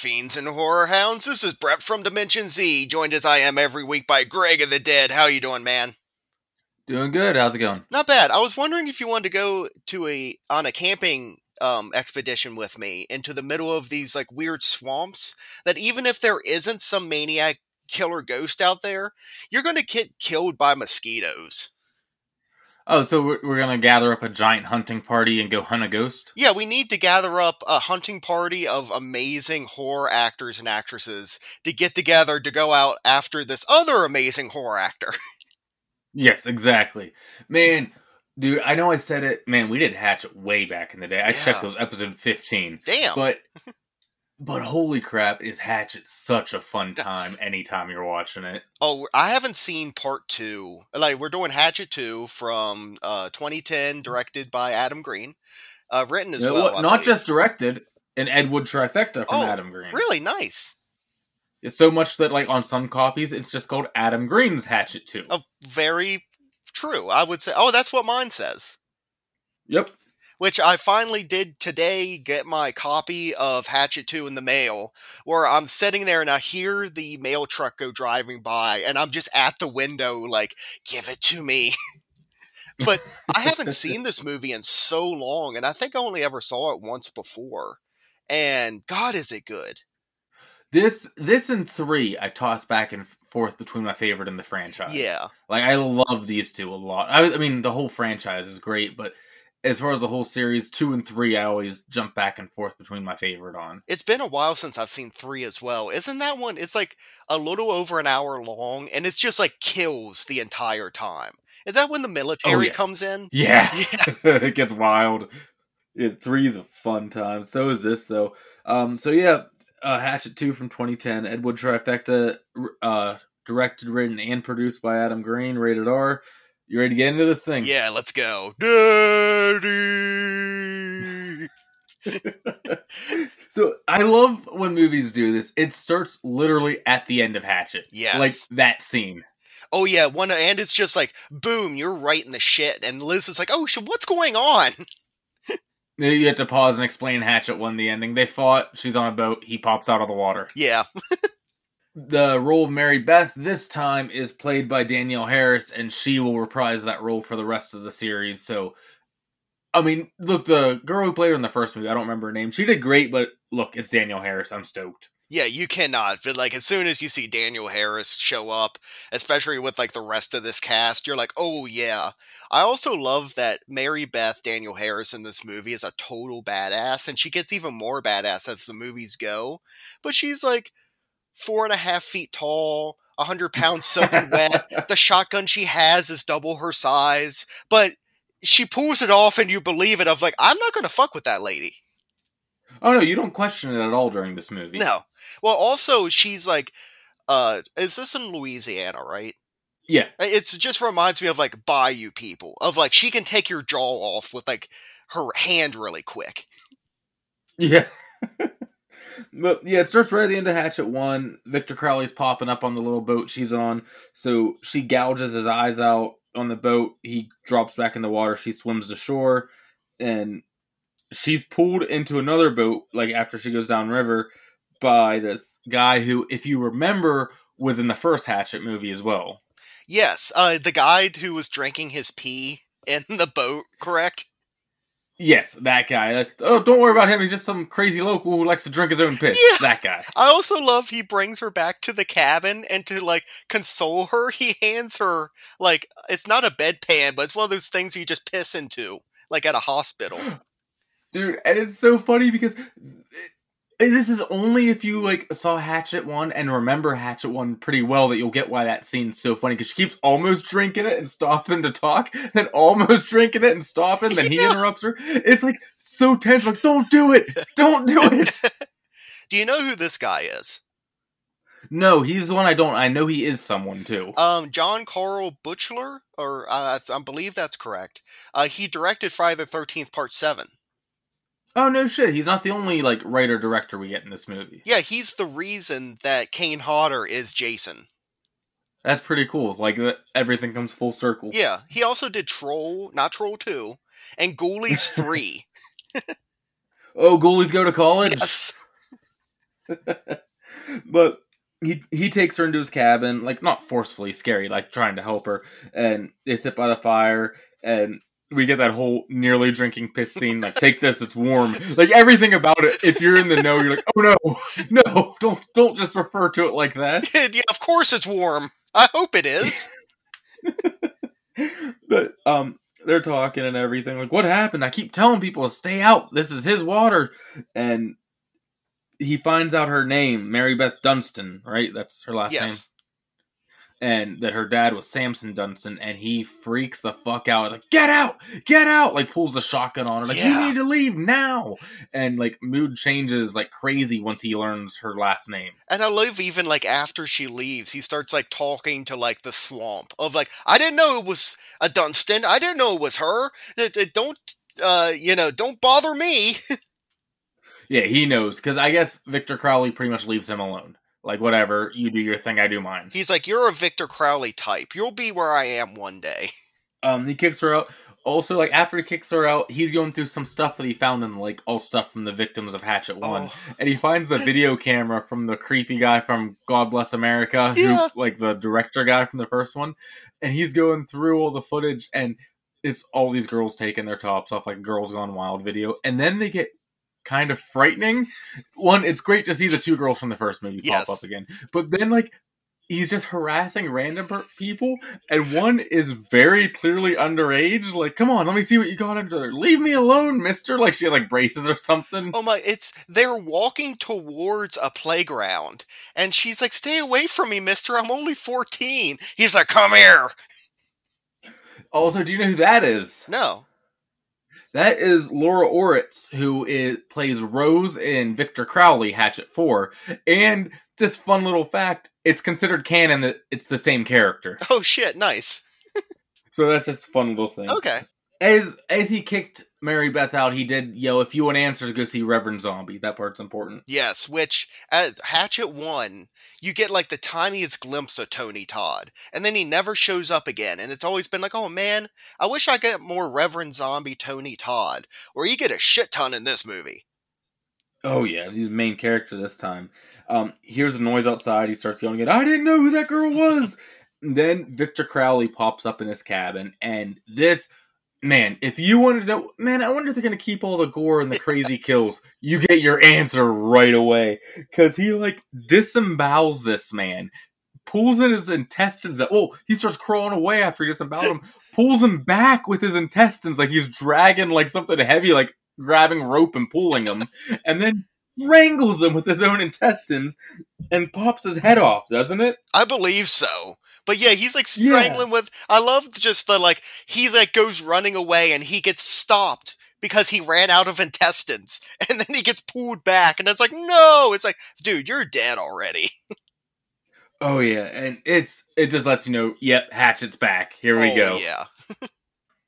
fiends and horror hounds. This is Brett from Dimension Z, joined as I am every week by Greg of the Dead. How you doing, man? Doing good. How's it going? Not bad. I was wondering if you wanted to go to a on a camping um, expedition with me into the middle of these like weird swamps. That even if there isn't some maniac killer ghost out there, you're going to get killed by mosquitoes. Oh, so we're, we're gonna gather up a giant hunting party and go hunt a ghost? Yeah, we need to gather up a hunting party of amazing horror actors and actresses to get together to go out after this other amazing horror actor. Yes, exactly. Man, dude, I know I said it. Man, we did Hatchet way back in the day. I checked those episode fifteen, Damn. but but holy crap, is Hatchet such a fun time anytime you're watching it? Oh, I haven't seen part two. Like we're doing Hatchet two from uh, 2010, directed by Adam Green, uh, written as well. Not just directed, an Ed Wood trifecta from Oh, Adam Green. really nice. It's so much that like on some copies, it's just called Adam Green's Hatchet Two. Oh, very true. I would say. Oh, that's what mine says. Yep. Which I finally did today. Get my copy of Hatchet two in the mail, where I'm sitting there and I hear the mail truck go driving by, and I'm just at the window like, "Give it to me." but I haven't seen this movie in so long, and I think I only ever saw it once before. And God, is it good? This this and three, I toss back and forth between my favorite and the franchise. Yeah, Like I love these two a lot. I, I mean, the whole franchise is great, but as far as the whole series, two and three, I always jump back and forth between my favorite on. it's been a while since I've seen three as well. Isn't that one? It's like a little over an hour long, and it's just like kills the entire time. Is that when the military yeah. comes in? Yeah, Yeah. it gets wild. Yeah, three is a fun time. So is this though. Um, so yeah, uh, Hatchet two from 2010, Ed Wood trifecta, uh, directed, written, and produced by Adam Green, rated R. You ready to get into this thing? Yeah, let's go, Daddy. so I love when movies do this. It starts literally at the end of Hatchet. Yes. Like that scene. Oh yeah, one and it's just like boom, you're right in the shit, and Liz is like, oh, sh- what's going on? You have to pause and explain Hatchet one the ending. They fought, she's on a boat, he pops out of the water. Yeah, The role of Mary Beth this time is played by Danielle Harris, and she will reprise that role for the rest of the series. So, I mean, look, the girl who played her in the first movie, I don't remember her name. She did great, but look, it's Danielle Harris. I'm stoked. Yeah, you cannot. But like, as soon as you see Danielle Harris show up, especially with like the rest of this cast, you're like, oh yeah. I also love that Mary Beth Danielle Harris in this movie is a total badass, and she gets even more badass as the movies go. But she's like four and a half feet tall, a hundred pounds soaking wet. The shotgun she has is double her size, but she pulls it off, and you believe it. Of like, I'm not going to fuck with that lady. Oh no, you don't question it at all during this movie. No. Well, also she's like, uh, is this in Louisiana, right? Yeah. It just reminds me of like Bayou people. Of like she can take your jaw off with like her hand really quick. Yeah. but yeah, it starts right at the end of Hatchet One. Victor Crowley's popping up on the little boat she's on. So she gouges his eyes out on the boat. He drops back in the water. She swims to shore. And she's pulled into another boat, like after she goes downriver, by this guy who, if you remember, was in the first Hatchet movie as well. Yes, uh, the guy who was drinking his pee in the boat, correct? Yes, that guy. Like, oh, don't worry about him. He's just some crazy local who likes to drink his own piss. Yeah. That guy. I also love he brings her back to the cabin and to like console her, he hands her like it's not a bedpan, but it's one of those things you just piss into, like at a hospital. Dude and it's so funny because this is only if you like saw hatchet one and remember hatchet one pretty well that you'll get why that scene's so funny because she keeps almost drinking it and stopping to talk then almost drinking it and stopping then he interrupts her it's like so tense like don't do it don't do it Do you know who this guy is? no he's the one i don't i know he is someone too Um, John Carl Butchler, or uh, I I believe that's correct. Uh, he directed Friday the Thirteenth Part Seven. Oh no shit! He's not the only like writer director we get in this movie. Yeah, he's the reason that Kane Hodder is Jason. That's pretty cool. Like everything comes full circle. Yeah, he also did Troll, not Troll Two, and Ghoulies Three. oh, Ghoulies go to college. Yes. but he he takes her into his cabin, like not forcefully scary, like trying to help her, and they sit by the fire, and we get that whole nearly drinking piss scene. Like, take this, it's warm. Like everything about it. If you're in the know, you're like, oh no, no, don't don't just refer to it like that. yeah, of course it's warm. I hope it is. but um, they're talking and everything. Like, what happened? I keep telling people to stay out. This is his water, and he finds out her name, Mary Beth Dunstan. Right, that's her last yes. And that her dad was Samson Dunstan, and he freaks the fuck out, like "Get out, get out!" Like pulls the shotgun on her, like Yeah. "You need to leave now!" And like mood changes like crazy once he learns her last name. And I love even like after she leaves, he starts like talking to like the swamp of like, I didn't know it was a Dunstan. I didn't know it was her. Don't, uh, you know, don't bother me. Yeah, he knows because I guess Victor Crowley pretty much leaves him alone. Like whatever, you do your thing, I do mine. He's like, you're a Victor Crowley type. You'll be where I am one day. Um, he kicks her out. Also, like after he kicks her out, he's going through some stuff that he found in like all stuff from the victims of Hatchet One. Oh, and he finds the video camera from the creepy guy from God Bless America, who Yeah. like the director guy from the first one, and he's going through all the footage, and it's all these girls taking their tops off, like Girls Gone Wild video, and then they get kind of frightening. One, it's great to see the two girls from the first movie Yes. pop up again, but then like. He's just harassing random per- people, and one is very clearly underage. Like, come on, let me see what you got under there. Leave me alone, mister. Like, she had like braces or something. oh my! It's they're walking towards a playground, and she's like, "Stay away from me, Mister. I'm only 14." He's like, "Come here." Also, do you know who that is? No. That is Laura Ortiz, who is, plays Rose in Victor Crowley Hatchet 4. And just fun little fact, it's considered canon that it's the same character. Oh shit! Nice. So that's just a fun little thing. Okay. As as he kicked Mary Beth out, he did yell, if you want answers, go see Reverend Zombie. That part's important. Yes, which at Hatchet 1, you get like the tiniest glimpse of Tony Todd, and then he never shows up again. And it's always been like, oh man, I wish I get more Reverend Zombie Tony Todd, or you get a shit ton in this movie. Oh yeah, he's the main character this time. Um, hears a noise outside. He starts yelling, "I didn't know who that girl was." Then Victor Crowley pops up in his cabin, and this man, if you wanted to know, man, I wonder if they're gonna keep all the gore and the crazy kills. You get your answer right away because he like disembowels this man. Pulls in his intestines. Oh, he starts crawling away after he disemboweled him. Pulls him back with his intestines, like he's dragging like something heavy, like grabbing rope and pulling him, and then wrangles him with his own intestines and pops his head off, doesn't it? I believe so. But yeah, he's like Yeah. strangling with. I love just the like, he's like goes running away and he gets stopped because he ran out of intestines. And then he gets pulled back, and it's like, no! It's like, dude, you're dead already. Oh yeah, and it's it just lets you know, yep, Hatchet's back. Here we Oh, go. Yeah.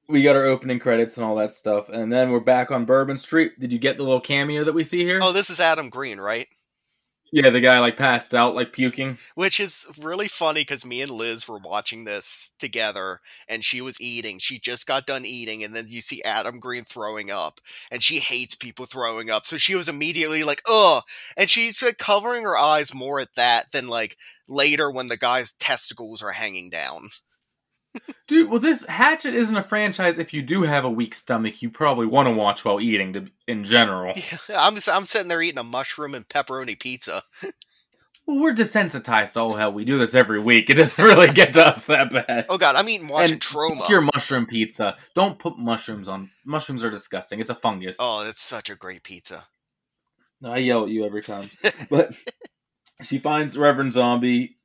We got our opening credits and all that stuff, and then we're back on Bourbon Street. Did you get the little cameo that we see here? Oh, this is Adam Green, right? Yeah, the guy like passed out, like puking. Which is really funny because me and Liz were watching this together and she was eating. She just got done eating, and then you see Adam Green throwing up, and she hates people throwing up. So she was immediately like, ugh. And she's like covering her eyes more at that than like later when the guy's testicles are hanging down. Dude, well, this Hatchet isn't a franchise. If you do have a weak stomach, you probably want to watch while eating. To, in general, I'm, I'm sitting there eating a mushroom and pepperoni pizza. well, we're desensitized Oh hell. We do this every week. It doesn't really get to us that bad. Oh god, I'm eating watching And Troma. Your mushroom pizza. Don't put mushrooms on. Mushrooms are disgusting. It's a fungus. Oh, it's such a great pizza. I yell at you every time. But she finds Reverend Zombie,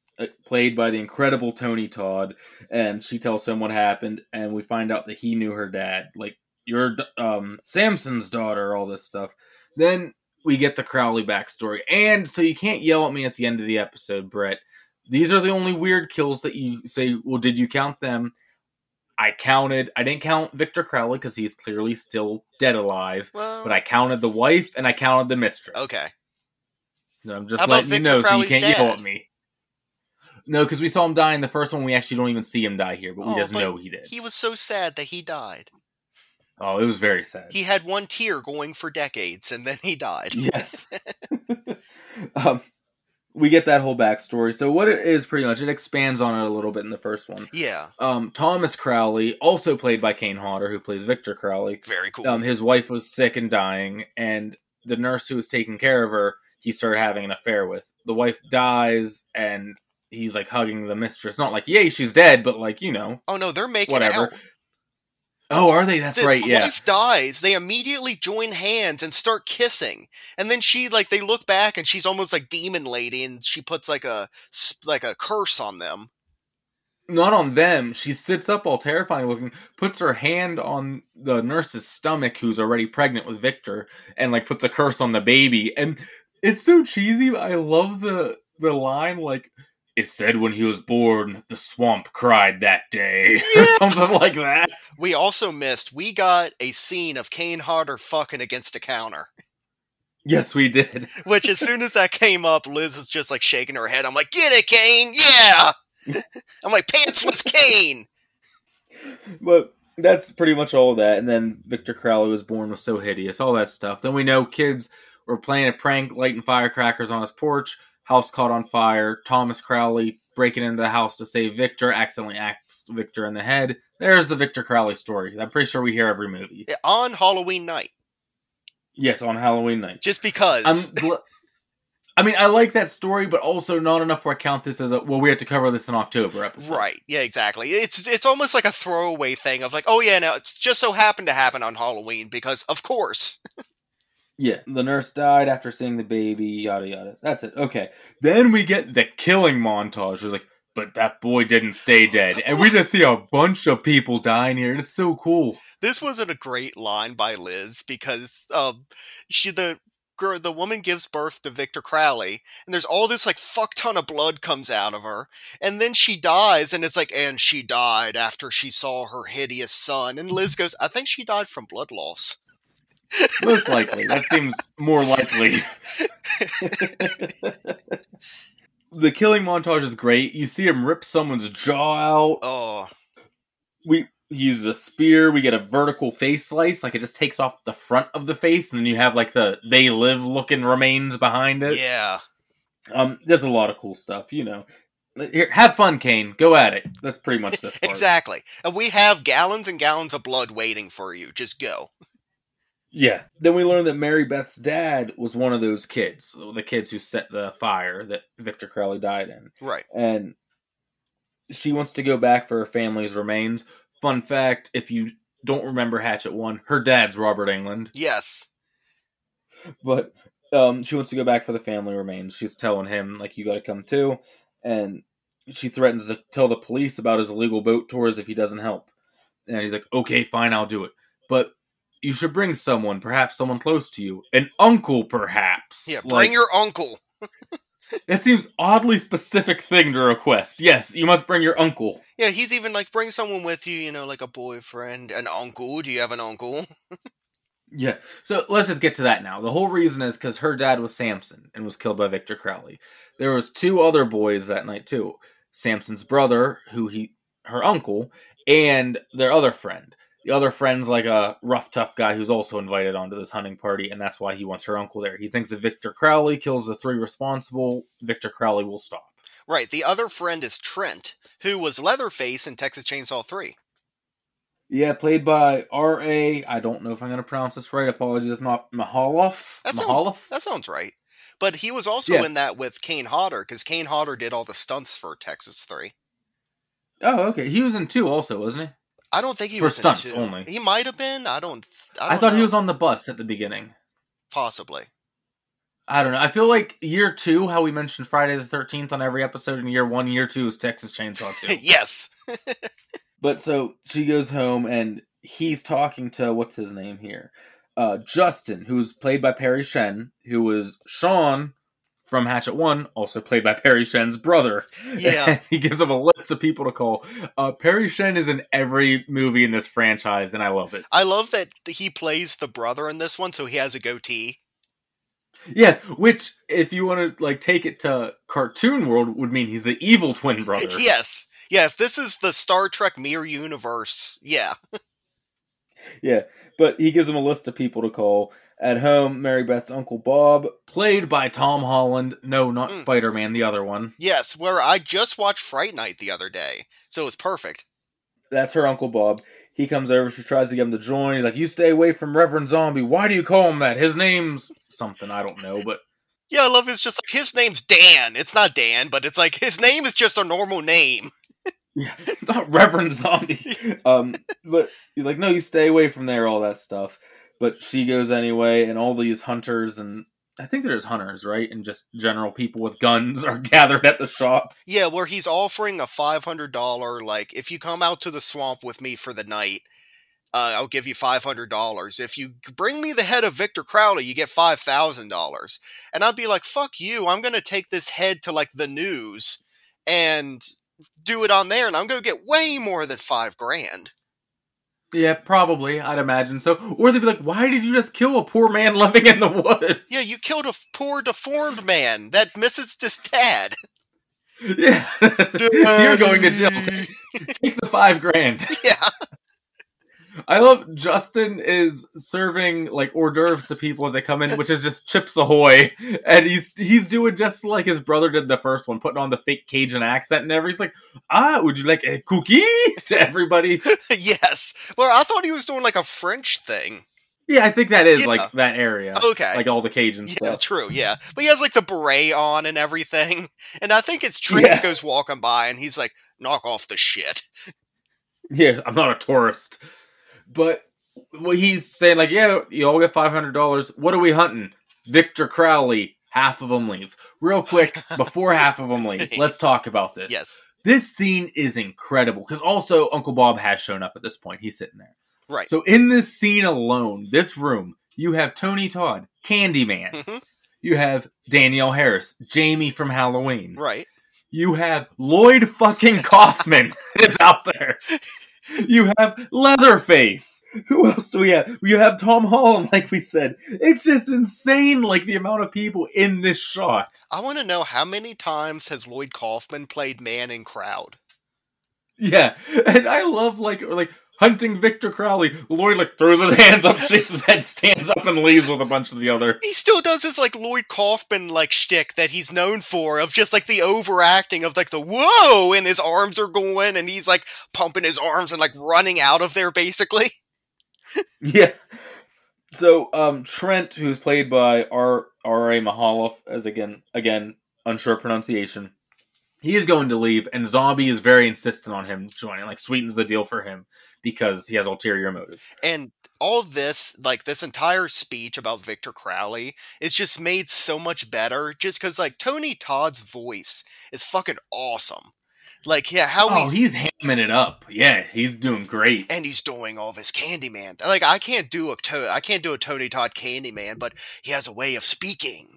played by the incredible Tony Todd, and she tells him what happened, and we find out that he knew her dad, like your um Samson's daughter, all this stuff. Then we get the Crowley backstory, and so you can't yell at me at the end of the episode, Brett. These are the only weird kills that you say. Well, did you count them? I counted. I didn't count Victor Crowley because he's clearly still dead alive. Well, But I counted the wife and I counted the mistress. okay. So I'm just letting you know Crowley's so you can't yell at me. No, because we saw him die in the first one. We actually don't even see him die here, but we Oh, just but know he did. He was so sad that he died. oh, it was very sad. He had one tear going for decades, and then he died. yes. um, we get that whole backstory. So what it is pretty much, it expands on it a little bit in the first one. Yeah, Um, Thomas Crowley, also played by Kane Hodder, who plays Victor Crowley. very cool. Um, his wife was sick and dying, and the nurse who was taking care of her, he started having an affair with. The wife dies, and he's like hugging the mistress. Not like, yay, she's dead, but like, you know, oh no, they're making whatever. out. Oh, are they? That's the right, yeah. wife dies. They immediately join hands and start kissing, and then she like they look back and she's almost like demon lady, and she puts like a like a curse on them. Not on them. She sits up all terrifying looking, puts her hand on the nurse's stomach, who's already pregnant with Victor, and like puts a curse on the baby. And it's so cheesy. I love the the line like it said when he was born, the swamp cried that day, or something like that. We also missed. We got a scene of Kane Hodder fucking against a counter. Yes, we did. Which, as soon as that came up, Liz is just like shaking her head. I'm like, "Get it, Kane? Yeah." I'm like, "Pantsless Kane." But that's pretty much all of that. And then Victor Crowley was born was so hideous, all that stuff. Then we know kids were playing a prank, lighting firecrackers on his porch. House caught on fire. Thomas Crowley breaking into the house to save Victor, accidentally axed Victor in the head. There's the Victor Crowley story. I'm pretty sure we hear every movie. on Halloween night, Yes, on Halloween night. just because. I mean, I like that story, but also not enough where I count this as a well. We have to cover this in October episode. Right. Yeah, exactly. It's it's almost like a throwaway thing of like, oh yeah, now it's just so happened to happen on Halloween because of course. Yeah, the nurse died after seeing the baby, yada yada. That's it. Okay. Then we get the killing montage. It's like, but that boy didn't stay dead. And we just see a bunch of people dying here. It's so cool. This wasn't a great line by Liz because um she the girl the woman gives birth to Victor Crowley and there's all this like fuck ton of blood comes out of her and then she dies and it's like and she died after she saw her hideous son and Liz goes I think she died from blood loss. Most likely. That seems more likely. the killing montage is great. You see him rip someone's jaw out. Oh, We he uses a spear. We get a vertical face slice. Like it just takes off the front of the face, and then you have like the they live looking remains behind it. yeah. Um, there's a lot of cool stuff, you know. Here, have fun, Kane. Go at it. That's pretty much this part. Exactly. And we have gallons and gallons of blood waiting for you. Just go. Yeah. Then we learn that Mary Beth's dad was one of those kids, the kids who set the fire that Victor Crowley died in, Right. and she wants to go back for her family's remains. Fun fact: if you don't remember Hatchet One, her dad's Robert Englund, Yes. but um, she wants to go back for the family remains. She's telling him like, "You got to come too," and she threatens to tell the police about his illegal boat tours if he doesn't help. And he's like, "Okay, fine, I'll do it, but." You should bring someone, perhaps someone close to you, an uncle, perhaps. Yeah. Like, Bring your uncle. It seems oddly specific thing to request. Yes, you must bring your uncle. Yeah. He's even like, bring someone with you, you know, like a boyfriend, an uncle. Do you have an uncle? Yeah. So let's just get to that now. The whole reason is because her dad was Samson and was killed by Victor Crowley. There was two other boys that night too. Samson's brother, who he her uncle, and their other friend. The other friend's like a rough, tough guy who's also invited onto this hunting party, and that's why he wants her uncle there. He thinks if Victor Crowley kills the three responsible, Victor Crowley will stop. Right. The other friend is Trent, who was Leatherface in Texas Chainsaw 3. Yeah, played by R. A. I don't know if I'm going to pronounce this right. Apologies if not. Mahaloff. That sounds, Mahaloff. that sounds right. But he was also Yeah. in that with Kane Hodder, because Kane Hodder did all the stunts for Texas 3. Oh, okay. He was in two also, wasn't he? I don't think he For was stunts in two. only. He might have been. I don't. I, I, don't thought he was on the bus at the beginning. Possibly. I don't know. I feel like year two, how we mentioned Friday the Thirteenth on every episode, and year one, year two is Texas Chainsaw Two. yes. but so she goes home, and he's talking to what's his name here, uh, Justin, who's played by Perry Shen, who was Sean from Hatchet One, also played by Perry Shen's brother. Yeah. he gives him a list of people to call. Uh, Perry Shen is in every movie in this franchise, and I love it. I love that he plays the brother in this one, so he has a goatee. Yes, which if you want to like take it to cartoon world would mean he's the evil twin brother. yes. Yeah, if this is the Star Trek Mirror Universe, yeah. yeah, but he gives him a list of people to call. At home, Mary Beth's Uncle Bob, played by Tom Holland. No, not Mm. Spider Man, the other one. Yes, where I just watched Fright Night the other day, so it's perfect. That's her Uncle Bob. He comes over, she tries to get him to join. He's like, You stay away from Reverend Zombie. Why do you call him that? His name's something, I don't know, but Yeah, I love it's just like his name's Dan. It's not Dan, but it's like his name is just a normal name. yeah, it's not Reverend Zombie. Um, but he's like, No, you stay away from there, all that stuff. But she goes anyway, and all these hunters and I think there's hunters, right? And just general people with guns are gathered at the shop. Yeah, where he's offering a five hundred dollar like if you come out to the swamp with me for the night, uh, I'll give you five hundred dollars. If you bring me the head of Victor Crowley, you get five thousand dollars. And I'd be like, "Fuck you! I'm gonna take this head to like the news and do it on there, and I'm gonna get way more than five grand." Yeah, probably. I'd imagine so. Or they'd be like, "Why did you just kill a poor man living in the woods?" Yeah, you killed a poor deformed man that misses his dad. Yeah, you're going to jail. Take, take the five grand. Yeah. I love Justin is serving like hors d'oeuvres to people as they come in, which is just Chips Ahoy, and he's he's doing just like his brother did the first one, putting on the fake Cajun accent and everything. He's like, "Ah, would you like a cookie?" to everybody. yes. Well, I thought he was doing like a French thing. Yeah, I think that is Yeah. like that area, Okay. like all the Cajun yeah, stuff. true. Yeah, but he has like the beret on and everything, and I think it's Trent Yeah. goes walking by, and he's like, "Knock off the shit." Yeah, I'm not a tourist. But what he's saying, like, yeah, you all get five hundred dollars. What are we hunting? Victor Crowley. Half of them leave. Real quick, before half of them leave, let's talk about this. Yes. This scene is incredible because also Uncle Bob has shown up at this point. He's sitting there. Right. So in this scene alone, this room, you have Tony Todd, Candyman. Mhm. You have Danielle Harris, Jamie from Halloween. Right. You have Lloyd fucking Kaufman is out there. You have Leatherface. Who else do we have? You have Tom Holland, like we said. It's just insane, like the amount of people in this shot. I want to know how many times has Lloyd Kaufman played man in crowd? Yeah, and I love like like hunting Victor Crowley. Lloyd like throws his hands up, shakes his head, stands up, and leaves with a bunch of the other. He still does his like Lloyd Kaufman like shtick that he's known for of just like the overacting of like the whoa and his arms are going and he's like pumping his arms and like running out of there basically. Yeah. So um Trent, who's played by R R A Mahaloff, as again again unsure pronunciation, he is going to leave, and Zombie is very insistent on him joining, like sweetens the deal for him because he has ulterior motives. And all this, like this entire speech about Victor Crowley, is just made so much better just because like Tony Todd's voice is fucking awesome. Like, yeah, how Oh, he's he's hamming it up. Yeah, he's doing great. and he's doing all of his Candyman. Like, I can't do a to- I can't do a Tony Todd Candyman, but he has a way of speaking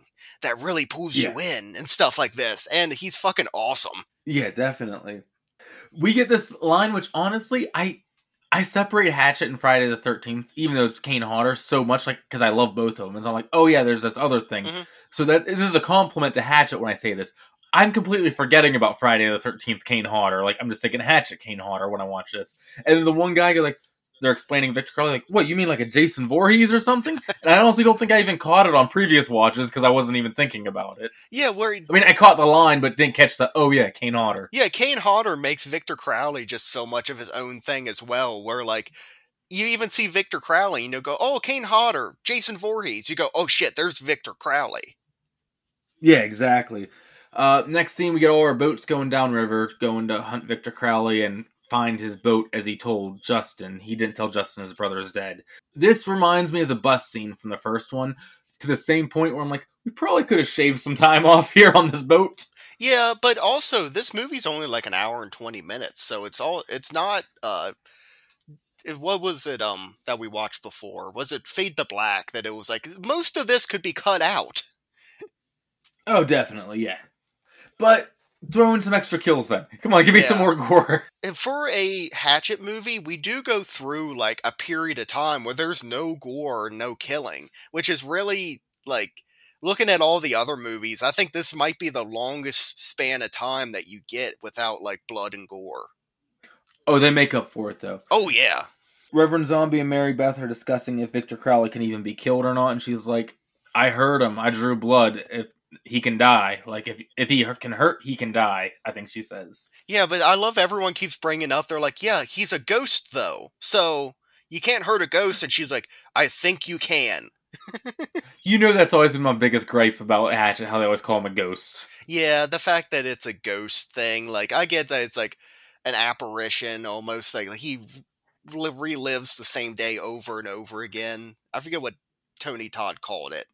that really pulls you in and stuff like this. And he's fucking awesome. Yeah, definitely. We get this line, which honestly, I I separate Hatchet and Friday the Thirteenth, even though it's Kane Hodder, so much like because I love both of them, and so I'm like, oh yeah, there's this other thing. Mhm. So that this is a compliment to Hatchet when I say this. I'm completely forgetting about Friday the Thirteenth Kane Hodder. Like I'm just thinking Hatchet Kane Hodder when I watch this, and then the one guy go like. They're explaining Victor Crowley, like, what, you mean like a Jason Voorhees or something? And I honestly don't think I even caught it on previous watches because I wasn't even thinking about it. Yeah, where I mean, I caught the line, but didn't catch the, oh yeah, Kane Hodder. yeah, Kane Hodder makes Victor Crowley just so much of his own thing as well. Where like you even see Victor Crowley, and you go, "Oh, Kane Hodder, Jason Voorhees." You go, "Oh shit, there's Victor Crowley." Yeah, exactly. Uh, next scene, we get all our boats going downriver, going to hunt Victor Crowley and find his boat as he told Justin. He didn't tell Justin his brother is dead. This reminds me of the bus scene from the first one, to the same point where I'm like, we probably could have shaved some time off here on this boat. Yeah, but also this movie's only like an hour and twenty minutes, so it's all it's not. uh it- what was it um that we watched before? Was it Fade to Black? That it was like most of this could be cut out. Oh, definitely, yeah. But throw in some extra kills then. Come on, give me some more gore. And for a Hatchet movie, we do go through like a period of time where there's no gore, no killing, which is really like looking at all the other movies. I think this might be the longest span of time that you get without like blood and gore. Oh, they make up for it though. Oh yeah, Reverend Zombie and Mary Beth are discussing if Victor Crowley can even be killed or not, and she's like, "I heard him. I drew blood. If he can die, like if if he can hurt, he can die." I think she says. yeah. But I love everyone keeps bringing up. They're like, yeah, he's a ghost though, so you can't hurt a ghost. And she's like, I think you can. You know, that's always been my biggest gripe about Hatchet, how they always call him a ghost. Yeah, the fact that it's a ghost thing, like I get that it's like an apparition almost like, he re- relives the same day over and over again. I forget what Tony Todd called it.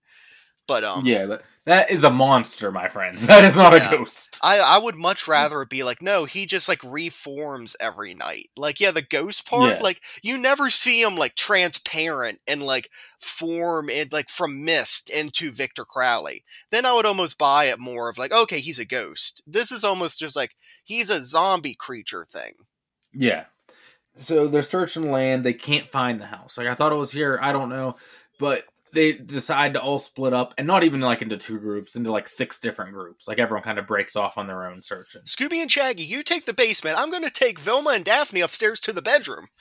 But um yeah, but that is a monster, my friends. That is not Yeah. a ghost. I, I would much rather it be like, no, he just like reforms every night. Like, yeah, the ghost part, Yeah. like you never see him like transparent and like form it like from mist into Victor Crowley. Then I would almost buy it more of like, okay, he's a ghost. This is almost just like he's a zombie creature thing. Yeah. So they're searching land. They can't find the house. Like I thought it was here. I don't know, but they decide to all split up, and not even like into two groups, into like six different groups. Like everyone kind of breaks off on their own searching. Scooby and Shaggy, you take the basement. I'm going to take Vilma and Daphne upstairs to the bedroom.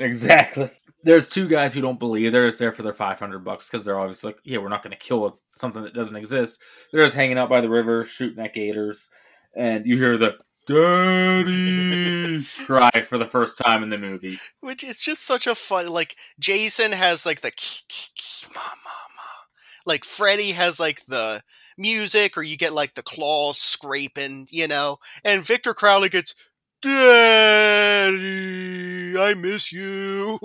Exactly. There's two guys who don't believe they're just there for their 500 bucks because they're obviously like, yeah, we're not going to kill something that doesn't exist. They're just hanging out by the river, shooting at gators, and you hear the daddy cry for the first time in the movie. which is just such a fun like jason has like the key, key, key, ma, ma, ma. like freddy has like the music or you get like the claws scraping you know and victor crowley gets daddy i miss you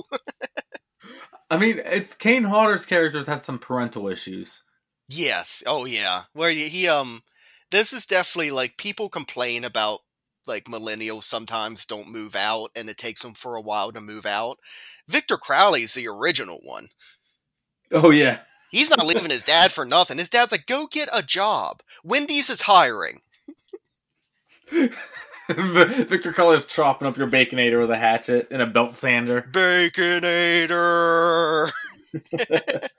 I mean, it's Kane Hodder's characters have some parental issues. yes oh yeah where he, he um this is definitely like people complain about like millennials sometimes don't move out and it takes them for a while to move out victor crowley's the original one Oh yeah. He's not leaving his dad for nothing. His dad's like, go get a job. Wendy's is hiring. Victor Crowley's chopping up your baconator with a hatchet and a belt sander. Baconator.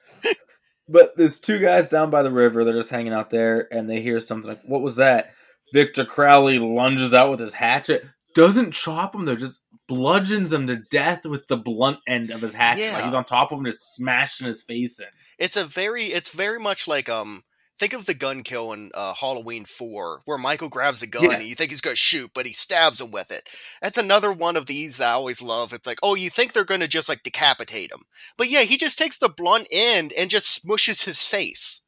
But there's two guys down by the river. They're just hanging out there, and they hear something like, "What was that?" Victor Crowley lunges out with his hatchet, doesn't chop him though, just bludgeons him to death with the blunt end of his hatchet. Like he's on top of him, just smashing his face in. It's a very, it's very much like, um, think of the gun kill in uh, Halloween 4, where Michael grabs a gun Yeah. and you think he's going to shoot, but he stabs him with it. That's another one of these that I always love. It's like, oh, you think they're going to just like decapitate him. But yeah, he just takes the blunt end and just smushes his face.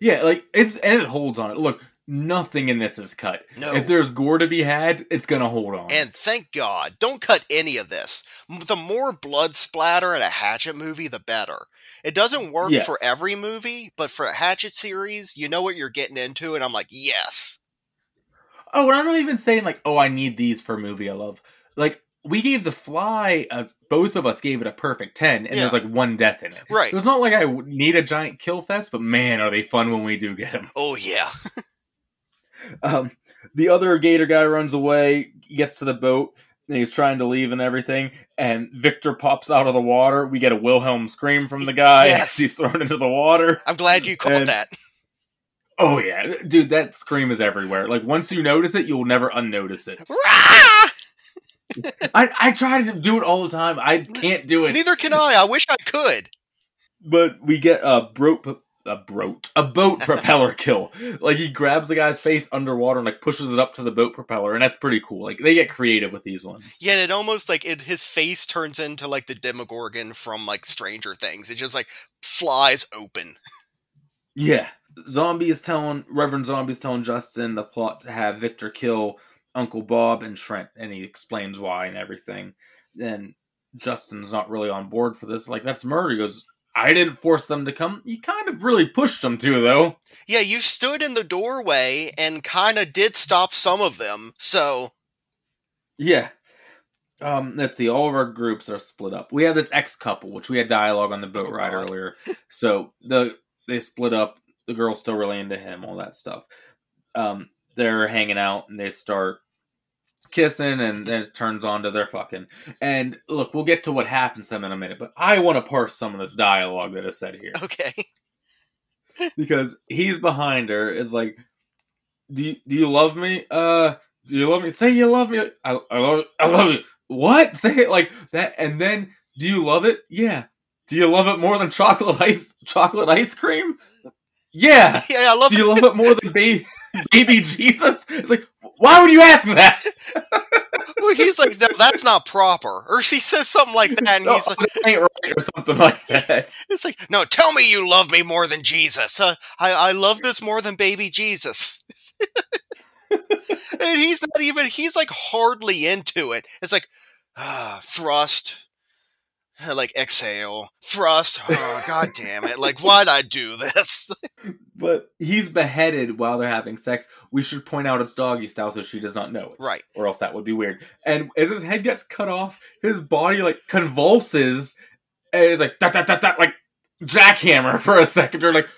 Yeah, like it's and it holds on it. Look, nothing in this is cut. No. If there's gore to be had, it's gonna hold on. And thank God, don't cut any of this. The more blood splatter in a Hatchet movie, the better. It doesn't work Yes. for every movie, but for a Hatchet series, you know what you're getting into, and I'm like, yes. Oh, and I'm not even saying like, oh, I need these for a movie I love. Like, we gave The Fly, a, both of us gave it a perfect 10, and Yeah. there's like one death in it. Right. So it's not like I need a giant kill fest, but man, are they fun when we do get them. Oh, yeah. Um, the other gator guy runs away, gets to the boat, and he's trying to leave and everything, and Victor pops out of the water. We get a Wilhelm scream from the guy Yes. as he's thrown into the water. I'm glad you called And- that. Oh, yeah. Dude, that scream is everywhere. Like, once you notice it, you'll never unnotice it. I, I try to do it all the time. I can't do it. Neither can I. I wish I could. But we get a broat, a broat, a boat propeller kill. Like he grabs the guy's face underwater and like pushes it up to the boat propeller, and that's pretty cool. Like they get creative with these ones. Yet it almost like it, his face turns into like the Demogorgon from like Stranger Things. It just like flies open. Yeah. Zombie is telling Reverend Zombie is telling Justin the plot to have Victor kill Uncle Bob and Trent, and he explains why and everything. Then Justin's not really on board for this. Like that's murder. He goes, I didn't force them to come. You kind of really pushed them to, though. Yeah, you stood in the doorway and kind of did stop some of them. So Yeah. Um, let's see. All of our groups are split up. We have this ex couple, which we had dialogue on the boat Oh, ride God. earlier. So the they split up. the girl's still really into him, all that stuff. Um, they're hanging out and they start kissing and then it turns on to their fucking and look we'll get to what happens to them in a minute but i want to parse some of this dialogue that is said here. Okay. because he's behind her is like do you, do you love me? Uh do you love me? Say you love me. I, I love I love you. What? Say it like that and then do you love it? Yeah. Do you love it more than chocolate ice chocolate ice cream? Yeah. Yeah, I love do you love it more than baby baby jesus? It's like why would you ask that Well, he's like, no, that's not proper. Or she says something like that, and No, he's like, ain't right or something like that it's like, no, tell me you love me more than Jesus. Uh, I, I love this more than baby Jesus. and he's not even, he's like hardly into it. It's like, ah, thrust, like exhale, thrust. Oh, God damn it. Like, why'd I do this? but he's beheaded while they're having sex we should point out it's doggy style so she does not know it right. or else that would be weird. And as his head gets cut off, his body like convulses and it's like that that that that like jackhammer for a second. You're like,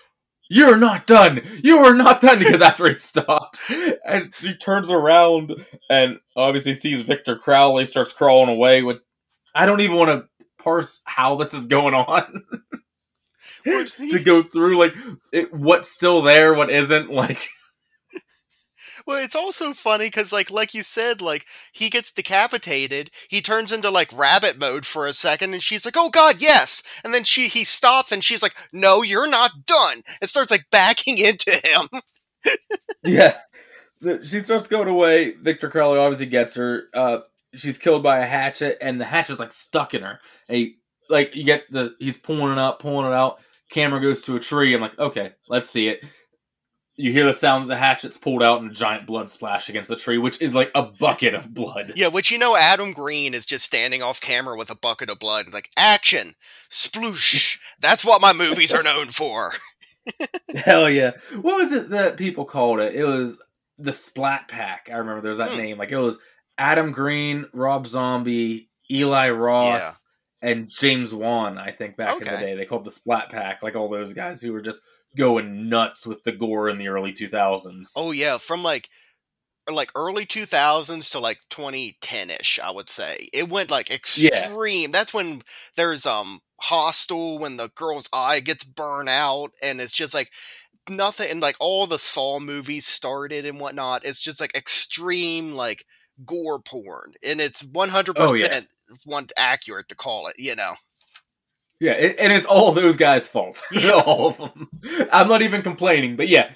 you're not done. You are not done because after he stops and she turns around and obviously sees Victor Crowley starts crawling away with I don't even want to parse how this is going on. to go through like it, what's still there, what isn't, like Well, it's also funny because, like, like you said, like he gets decapitated. He turns into like rabbit mode for a second, and she's like, "Oh God, yes!" And then she he stops, and she's like, "No, you're not done." And starts like backing into him. yeah. She starts going away. Victor Crowley obviously gets her. Uh, she's killed by a hatchet, and the hatchet's like stuck in her. And he, like you get the he's pulling it up, pulling it out. Camera goes to a tree. I'm like, okay, let's see it. You hear the sound of the hatchet's pulled out, and a giant blood splash against the tree, which is like a bucket of blood. Yeah, which you know, Adam Green is just standing off camera with a bucket of blood, like action, sploosh. That's what my movies are known for. Hell yeah! What was it that people called it? It was the Splat Pack. I remember there was that Hmm. name. Like it was Adam Green, Rob Zombie, Eli Roth, Yeah. and James Wan. I think back in the day they called the Splat Pack. Like all those guys who were just going nuts with the gore in the early two thousands. Oh yeah, from like like early 2000s to like 2010ish, I would say. It went like extreme. That's when there's um Hostel when the girl's eye gets burned out and it's just like nothing and like all the Saw movies started and whatnot. It's just like extreme like gore porn and it's 100% Oh, yeah. one accurate to call it, you know. Yeah, it, and it's all those guys' fault. Yeah. all of them. I'm not even complaining, but yeah,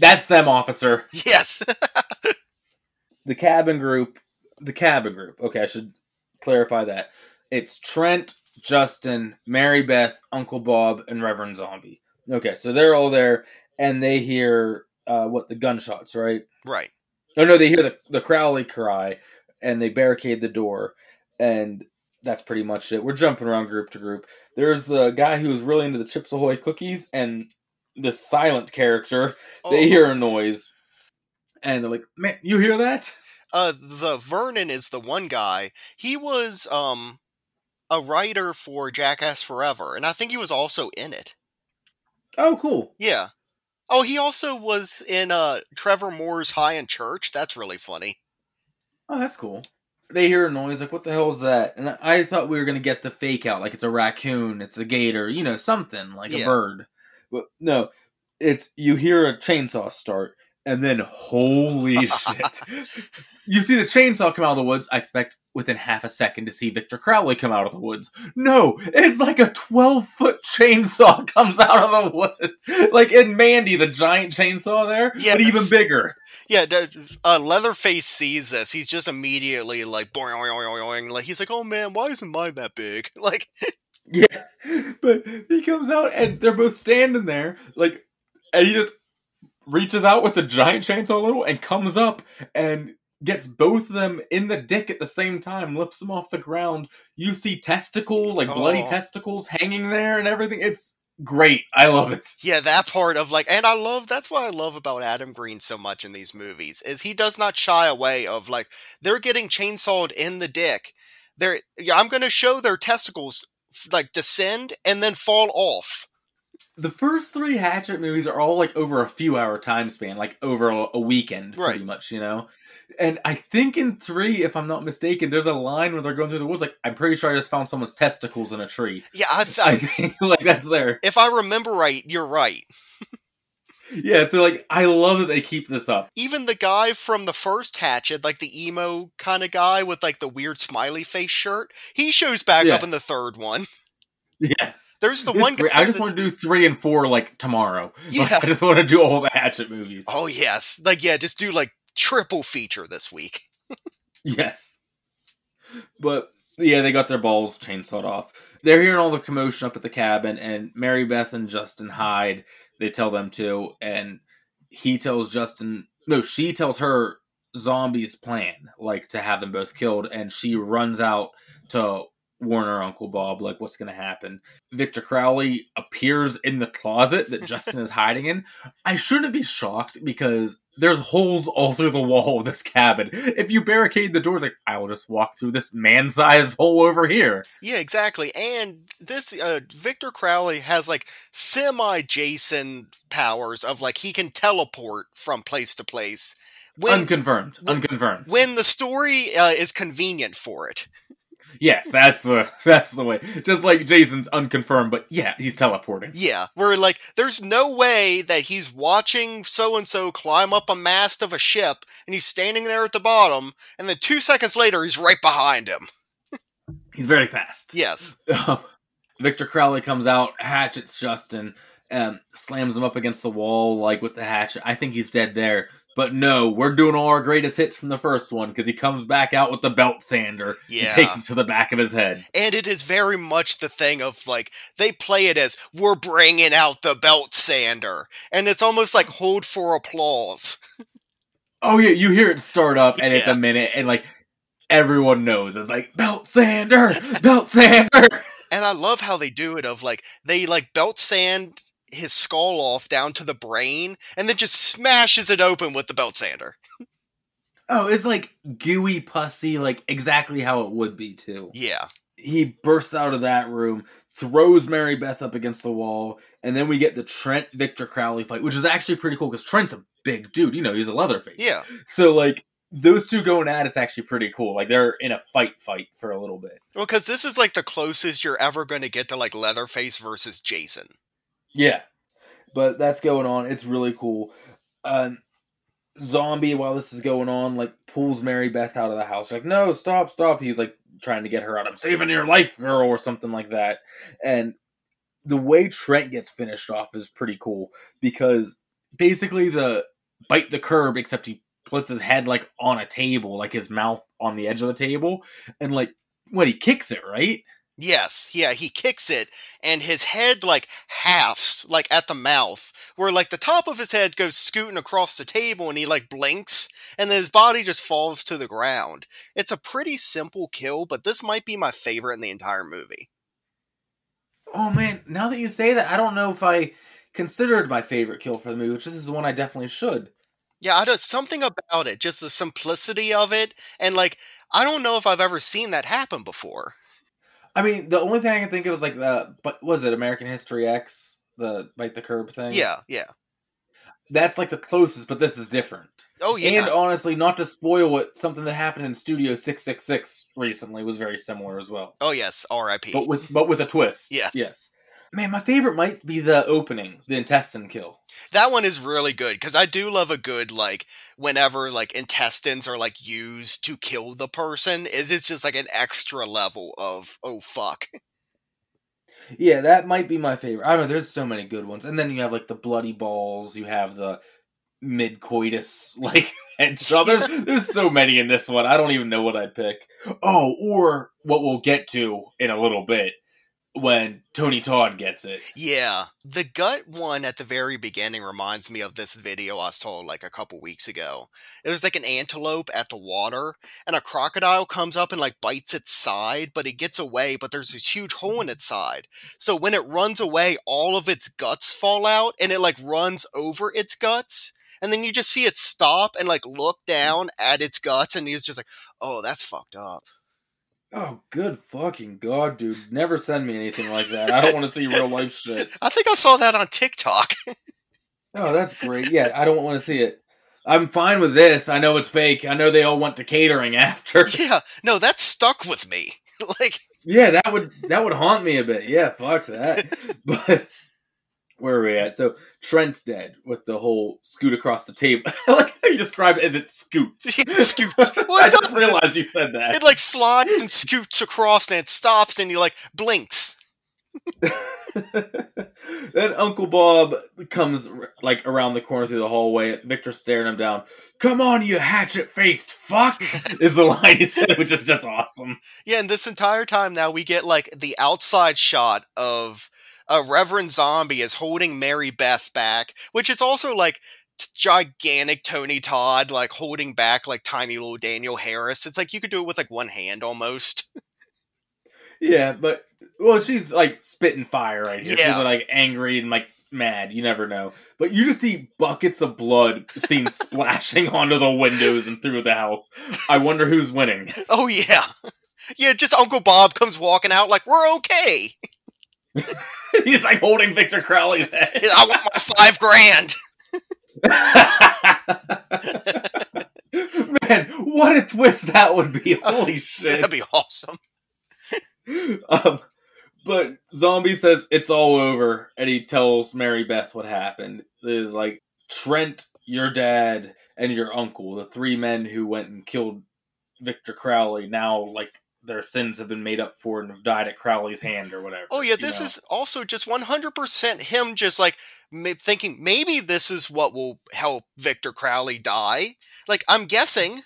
that's them, officer. Yes. the cabin group the cabin group okay i should clarify that it's trent justin mary beth uncle bob and reverend zombie okay so they're all there and they hear uh what the gunshots right right. Oh no they hear the, the crowley cry and they barricade the door and that's pretty much it we're jumping around group to group there's the guy who's really into the chips ahoy cookies and the silent character they Oh, hear a noise and they're like man you hear that uh the Vernon is the one guy. He was um a writer for Jackass Forever, and I think he was also in it. oh cool Yeah. Oh, he also was in uh Trevor Moore's High in Church. That's really funny. Oh, that's cool. They hear a noise, like, what the hell is that? And I thought we were going to get the fake out, like it's a raccoon, it's a gator, you know, something, like Yeah. a bird. But no, it's, you hear a chainsaw start, and then holy shit. You see the chainsaw come out of the woods. I expect within half a second to see Victor Crowley come out of the woods. No, it's like a 12 foot chainsaw comes out of the woods. Like in Mandy, the giant chainsaw there, Yes. but even bigger. Yeah, uh, Leatherface sees this. He's just immediately like boing, boing, boing, boing. Like he's like, "Oh man, why isn't mine that big?" Like, Yeah, but he comes out and they're both standing there, like, and he just reaches out with the giant chainsaw little and comes up and gets both of them in the dick at the same time, lifts them off the ground. You see testicles, like bloody Oh. testicles hanging there and everything. It's great. I love it. yeah, that part of like, and I love that's what I love about Adam Green so much in these movies is he does not shy away of like they're getting chainsawed in the dick. They're yeah, I'm gonna show their testicles like descend and then fall off. The first three Hatchet movies are all like over a few hour time span, like over a, weekend, pretty much, you know. And I think in three, if I'm not mistaken, there's a line where they're going through the woods. Like I'm pretty sure I just found someone's testicles in a tree. Yeah, I, I I, think like that's there. if I remember right, you're right. Yeah, so like I love that they keep this up. Even the guy from the first Hatchet, like the emo kind of guy with like the weird smiley face shirt, he shows back Yeah. up in the third one. Yeah, There's the one guy. I just that- want to do three and four like tomorrow. Like, Yeah. I just want to do all the Hatchet movies. Oh yes, like yeah, just do like triple feature this week. Yes. But yeah, they got their balls chainsawed off. They're hearing all the commotion up at the cabin, and Mary Beth and Justin hide. They tell them to, and he tells Justin, no, she tells her zombies plan, like to have them both killed, and she runs out to warn her Uncle Bob, like what's going to happen. Victor Crowley appears in the closet that Justin is hiding in. I shouldn't be shocked because there's holes all through the wall of this cabin. If you barricade the doors, like I will just walk through this man-sized hole over here. Yeah, exactly. And this uh, Victor Crowley has like semi Jason powers of like he can teleport from place to place when unconfirmed. when- unconfirmed. when the story uh, is convenient for it. Yes, that's the that's the way. Just like Jason's unconfirmed, but yeah, he's teleporting. Yeah, we're like there's no way that he's watching so and so climb up a mast of a ship and he's standing there at the bottom, and then two seconds later he's right behind him. He's very fast. Yes. Victor Crowley comes out, hatchets Justin, um, slams him up against the wall like with the hatchet. I think he's dead there. But no, we're doing all our greatest hits from the first one because he comes back out with the belt sander. He Yeah. takes it to the back of his head. And it is very much the thing of like they play it as we're bringing out the belt sander, and it's almost like hold for applause. Oh yeah, you hear it start up and it's a minute and like everyone knows it's like belt sander, belt sander. And I love how they do it of like they like belt sand his skull off down to the brain and then just smashes it open with the belt sander. Oh, it's like gooey pussy, like exactly how it would be too. Yeah. he bursts out of that room, throws Mary Beth up against the wall, and then we get the Trent Victor Crowley fight, which is actually pretty cool because Trent's a big dude. You know, he's a Leatherface. Yeah. So like those two going at it's actually pretty cool. Like they're in a fight fight for a little bit. Well, because this is like the closest you're ever going to get to like Leatherface versus Jason. Yeah. But that's going on. It's really cool. Um, Zombie, while this is going on, like pulls Mary Beth out of the house. Like, no, stop, stop. He's like trying to get her out. I'm saving your life, girl, or something like that. And the way Trent gets finished off is pretty cool because basically the bite the curb, except he puts his head like on a table, like his mouth on the edge of the table, and like what he kicks it, right? Yes, yeah, he kicks it, and his head like halves, like at the mouth, where like the top of his head goes scooting across the table, and he like blinks, and then his body just falls to the ground. It's a pretty simple kill, but this might be my favorite in the entire movie. Oh man, now that you say that, I don't know if I considered my favorite kill for the movie, which this is one I definitely should. Yeah, I don't something about it, just the simplicity of it, and like I don't know if I've ever seen that happen before. I mean, the only thing I can think of is like the, but was it American History X, the bite the curb thing? Yeah, yeah. that's like the closest, but this is different. Oh yeah. And honestly, not to spoil it, something that happened in Studio Six Six Six recently was very similar as well, oh yes. R.I.P. but with but with a twist. Yes. yes. Man, my favorite might be the opening, the intestine kill. that one is really good because I do love a good like whenever like intestines are like used to kill the person. Is it's just like an extra level of oh fuck. Yeah, that might be my favorite. I don't know. There's so many good ones, and then you have like the bloody balls. You have the mid coitus like headshot. There's there's so many in this one. I don't even know what I'd pick. Oh, or what we'll get to in a little bit when Tony Todd gets it. Yeah, the gut one at the very beginning reminds me of this video I saw like a couple weeks ago. It was like an antelope at the water, and a crocodile comes up and like bites its side, but it gets away. But there's this huge hole in its side, so when it runs away, all of its guts fall out, and it like runs over its guts. And then you just see it stop and like look down at its guts, and he's just like, "Oh, that's fucked up." Oh, good fucking god, dude! Never send me anything like that. I don't want to see real life shit. I think I saw that on TikTok. Oh, that's great. Yeah, I don't want to see it. I'm fine with this. I know it's fake. I know they all went to catering after. yeah, no, that stuck with me. like, Yeah, that would that would haunt me a bit. Yeah, fuck that. but where are we at? So Trent's dead with the whole scoot across the table. I like how you describe it as it scoots. Scoots. Well, I it didn't realize you said that. it like slides and scoots across and it stops and you like blinks. then Uncle Bob comes like around the corner through the hallway. Victor's staring him down. Come on, you hatchet faced fuck! is the line he said, which is just awesome. Yeah, and this entire time now we get like the outside shot of a Reverend Zombie is holding Mary Beth back, which is also like gigantic Tony Todd like holding back like tiny little Danielle Harris. It's like you could do it with like one hand almost. Yeah, but well, she's like spitting fire right here. Yeah. She's like angry and like mad. You never know. But you just see buckets of blood seen splashing onto the windows and through the house. I wonder who's winning. Oh yeah. Yeah, just Uncle Bob comes walking out like we're okay. He's like holding Victor Crowley's head. I want my five grand. Man, what a twist that would be! Holy shit! That'd be awesome. um, but Zombie says it's all over, and he tells Mary Beth what happened. It is like Trent, your dad, and your uncle, the three men who went and killed Victor Crowley. Now, like their sins have been made up for and have died at Crowley's hand or whatever. Oh yeah, this know? is also just 100% him just like thinking maybe this is what will help Victor Crowley die. Like I'm guessing.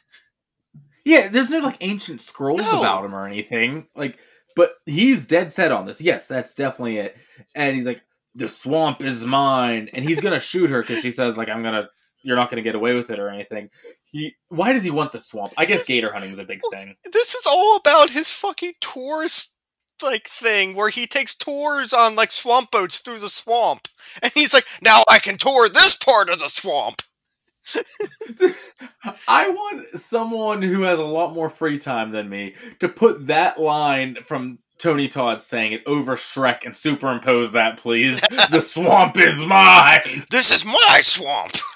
yeah. There's no like ancient scrolls No. about him or anything. Like, but he's dead set on this. Yes, that's definitely it. And he's like, the swamp is mine, and he's gonna shoot her because she says like, I'm gonna. You're not gonna get away with it or anything. He. Why does he want the swamp? I guess gator hunting is a big thing. This is all about his fucking tourist like thing where he takes tours on like swamp boats through the swamp. And he's like, "Now I can tour this part of the swamp." I want someone who has a lot more free time than me to put that line from Tony Todd saying it over Shrek and superimpose that, please. the swamp is mine. This is my swamp.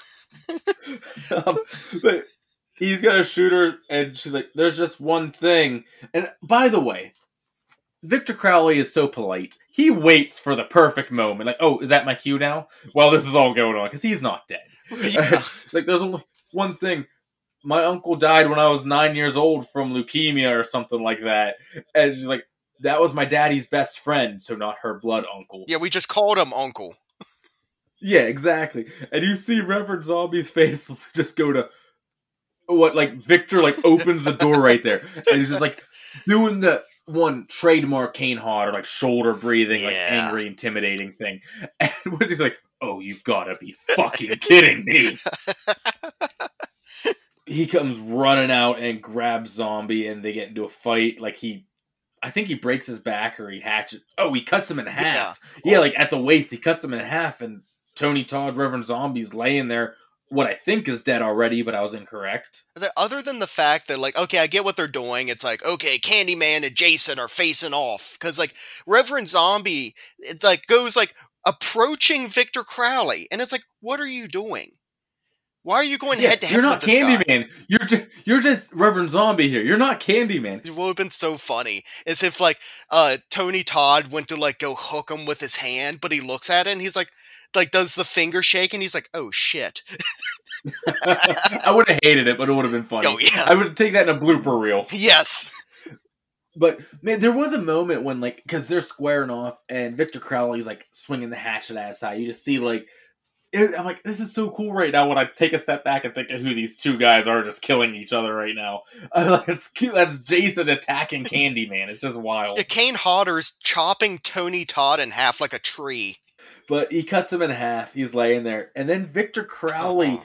Um, but he's gonna shoot her, and she's like, "There's just one thing." And by the way, Victor Crowley is so polite. He waits for the perfect moment. Like, oh, is that my cue now? Well, this is all going on because he's not dead. Yeah. like there's only one thing. My uncle died when I was nine years old from leukemia or something like that. And she's like, that was my daddy's best friend, so not her blood uncle. Yeah, we just called him Uncle. Yeah, exactly. And you see Reverend Zombie's face just go to what like Victor like opens the door right there. And he's just like doing the one trademark Kane Hodder, like shoulder breathing, like angry, intimidating thing. And he's like, Oh, you've gotta be fucking kidding me. he comes running out and grabs Zombie and they get into a fight. Like he I think he breaks his back or he hatches oh, he cuts him in half. Yeah. Yeah, like at the waist, he cuts him in half, and Tony Todd, Reverend Zombie's laying there, what I think is dead already, but I was incorrect. other than the fact that like okay i get what they're doing it's like okay candyman and jason are facing off because like reverend zombie it like goes like approaching victor crowley and it's like what are you doing why are you going Yeah, head to head you're not with this guy? Candyman. You're just you're just Reverend Zombie here. You're not Candyman. It would have been so funny as if like uh Tony Todd went to like go hook him with his hand, but he looks at it and he's like like does the finger shake and he's like, oh shit. I would have hated it, but it would have been oh, funny. Oh yeah. I would take that in a blooper reel. Yes. But man, there was a moment when like because they're squaring off and Victor Crowley's like swinging the hatchet at his side. You just see like. it- I'm like, this is so cool right now. When I take a step back and think of who these two guys are, just killing each other right now, I'm like, it's cute. That's Jason attacking Candyman. It's just wild. Yeah, Kane Hodder's chopping Tony Todd in half like a tree. But he cuts him in half. He's laying there, and then Victor Crowley Uh-uh.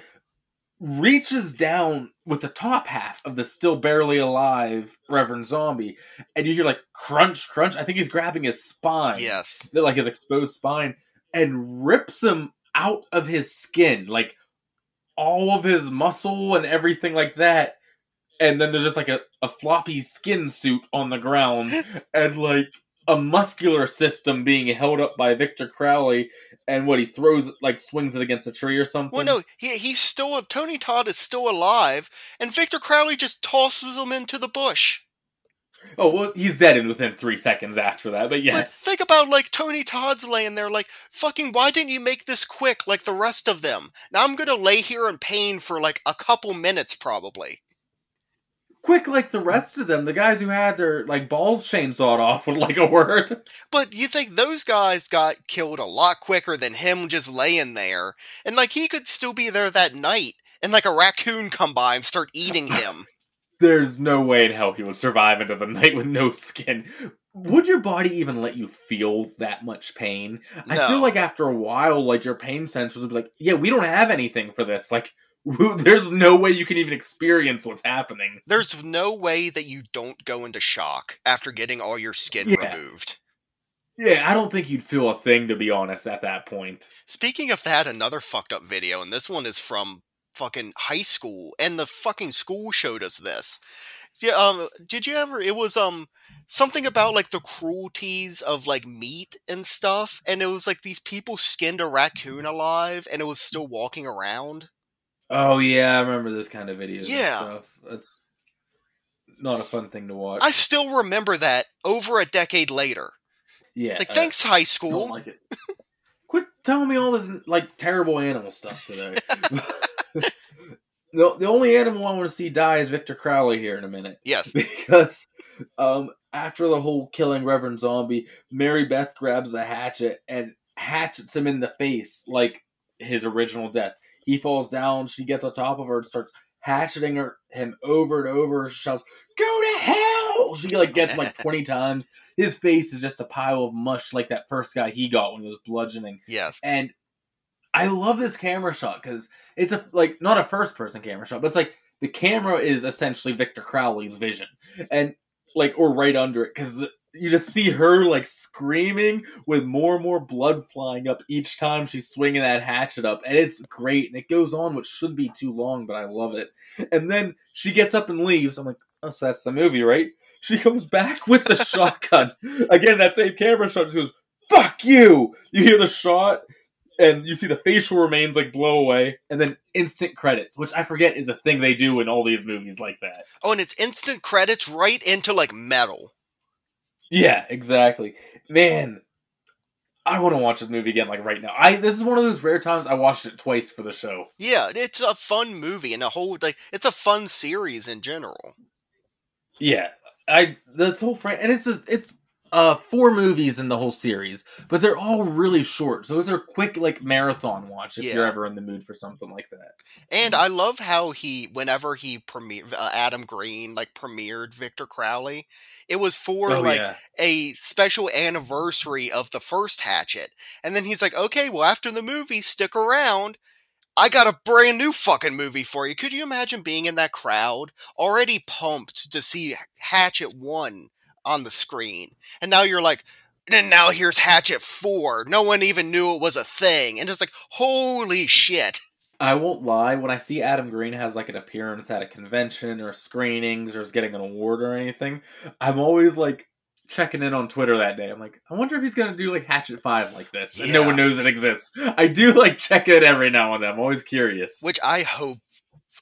reaches down with the top half of the still barely alive Reverend Zombie, and you hear like crunch, crunch. I think he's grabbing his spine, Yes. like his exposed spine, and rips him out of his skin, like all of his muscle and everything like that. and then there's just like a, a floppy skin suit on the ground, and like a muscular system being held up by Victor Crowley, and what he throws like swings it against a tree or something. Well, no, he, he's still Tony Todd is still alive, and Victor Crowley just tosses him into the bush. Oh well, he's dead in within three seconds after that. But yes, But think about like Tony Todd's laying there, like fucking. Why didn't you make this quick like the rest of them? Now I'm gonna lay here in pain for like a couple minutes, probably. Quick like the rest of them. The guys who had their like balls chainsawed off with like a word. But you think those guys got killed a lot quicker than him just laying there, and like he could still be there that night, and like a raccoon come by and start eating him. There's no way in hell he would survive into the night with no skin. Would your body even let you feel that much pain? I feel like after a while, like your pain sensors would be like, "Yeah, we don't have anything for this. Like, there's no way you can even experience what's happening." There's no way that you don't go into shock after getting all your skin Yeah. removed. Yeah, I don't think you'd feel a thing to be honest at that point. Speaking of that, another fucked up video, and this one is from fucking high school, and the fucking school showed us this. Yeah, um, did you ever? It was um something about like the cruelties of like meat and stuff, and it was like these people skinned a raccoon alive, and it was still walking around. Oh yeah, I remember those kind of videos. Yeah. and stuff. That's not a fun thing to watch. I still remember that over a decade later. yeah, Like, uh, thanks, high don't school. like it. Quit telling me all this like terrible animal stuff today. the, the only animal I want to see die is Victor Crowley here in a minute yes, because um, after the whole killing Reverend Zombie, Mary Beth grabs the hatchet and hatchets him in the face like his original death. He falls down. She gets on top of her and starts hatcheting her, him over and over. She shouts, "Go to hell!" She like gets him like twenty times. His face is just a pile of mush, like that first guy he got when he was bludgeoning. yes, And I love this camera shot because it's a like not a first person camera shot, but it's like the camera is essentially Victor Crowley's vision, and like or right under it because you just see her like screaming with more and more blood flying up each time she's swinging that hatchet up, and it's great. And it goes on, which should be too long, but I love it. And then she gets up and leaves. I'm like, oh, so that's the movie, right? She comes back with the shotgun again. That same camera shot she goes, "Fuck you!" You hear the shot and you see the facial remains like blow away, and then instant credits, which I forget is a thing they do in all these movies like that. Oh, and it's instant credits right into like metal. Yeah, exactly. Man, I want to watch this movie again, like right now. I this is one of those rare times I watched it twice for the show. Yeah, it's a fun movie and a whole like it's a fun series in general. Yeah, I this whole fran- and it's a, it's uh four movies in the whole series, but they're all really short, so it's a quick like marathon watch if you're ever in the mood for something like that. And I love how he, whenever he premiered, uh, Adam Green like premiered Victor Crowley, it was for oh like yeah, a special anniversary of the first Hatchet. And then he's like, okay, well, after the movie, stick around. I got a brand new fucking movie for you. Could you imagine being in that crowd, already pumped to see Hatchet 1 on the screen? And now you're like, and now here's Hatchet 4. No one even knew it was a thing. And it's like, holy shit. I won't lie. When I see Adam Green has like an appearance at a convention or screenings or is getting an award or anything, I'm always like checking in on Twitter that day. I'm like, I wonder if he's gonna do like Hatchet Five like this, and no one knows it exists. I do like check it every now and then. I'm always curious. Which I hope,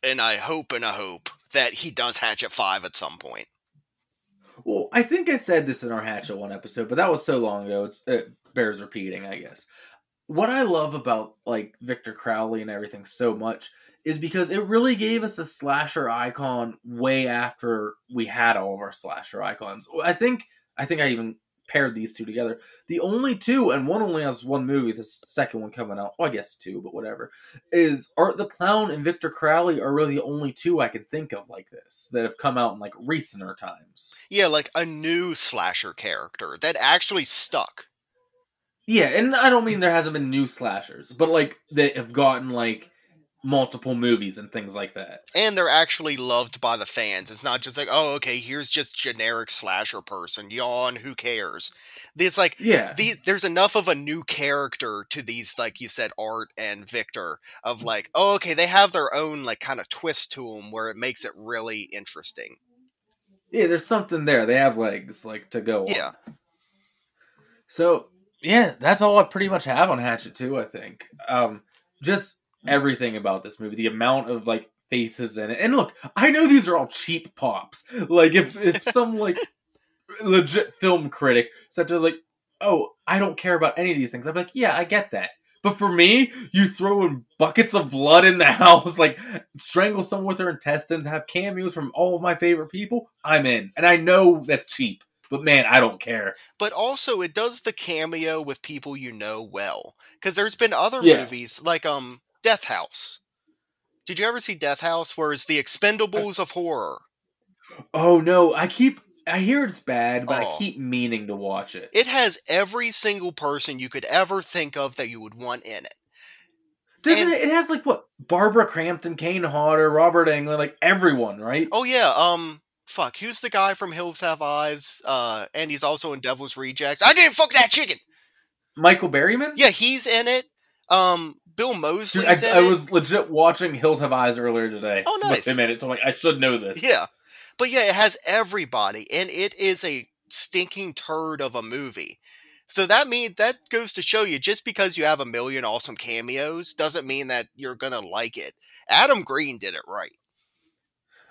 and I hope and I hope that he does Hatchet 5 at some point. Well, I think I said this in our Hatchet One episode, but that was so long ago. It bears repeating, I guess. What I love about like Victor Crowley and everything so much is because it really gave us a slasher icon way after we had all of our slasher icons. I think I think I even paired these two together. The only two, and one only has one movie. The second one coming out, well, I guess two, but whatever. Is Art the Clown and Victor Crowley are really the only two I can think of like this that have come out in like recenter times. Yeah, like a new slasher character that actually stuck. Yeah, and I don't mean there hasn't been new slashers, but like that have gotten like multiple movies and things like that. and they're actually loved by the fans. It's not just like, oh, okay, here's just generic slasher person. Yawn, who cares? It's like Yeah. the, there's enough of a new character to these, like you said, Art and Victor, of like, oh, okay, they have their own like kind of twist to them where it makes it really interesting. Yeah, there's something there. They have legs, like to go. on. Yeah. So yeah, that's all I pretty much have on Hatchet 2, I think. Um, just everything about this movie, the amount of like faces in it, and look, I know these are all cheap pops. Like if if some like legit film critic said to like, oh, I don't care about any of these things, I'm like, yeah, I get that. But for me, you throw in buckets of blood in the house, like strangle someone with their intestines, have cameos from all of my favorite people. I'm in, and I know that's cheap, but man, I don't care. But also, it does the cameo with people you know well. Because there's been other Yeah. movies like um Death House. Did you ever see Death House? Where it's the Expendables of horror. Oh no, I keep I hear it's bad, but I Oh. keep meaning to watch it. It has every single person you could ever think of that you would want in it. Doesn't and- it? It has like what Barbara Crampton, Kane Hodder, Robert Englund, like everyone, right? Oh yeah, um, fuck, who's the guy from Hills Have Eyes? Uh, and he's also in Devil's Rejects. I didn't fuck that chicken. Michael Berryman. Yeah, he's in it. Um, Bill Moseley's Dude, I, I was legit watching Hills Have Eyes earlier today. Oh, nice. With him in it, so I'm like, I should know this. Yeah, but yeah, it has everybody, and it is a stinking turd of a movie. So that mean that goes to show you just because you have a million awesome cameos doesn't mean that you're gonna like it. Adam Green did it right.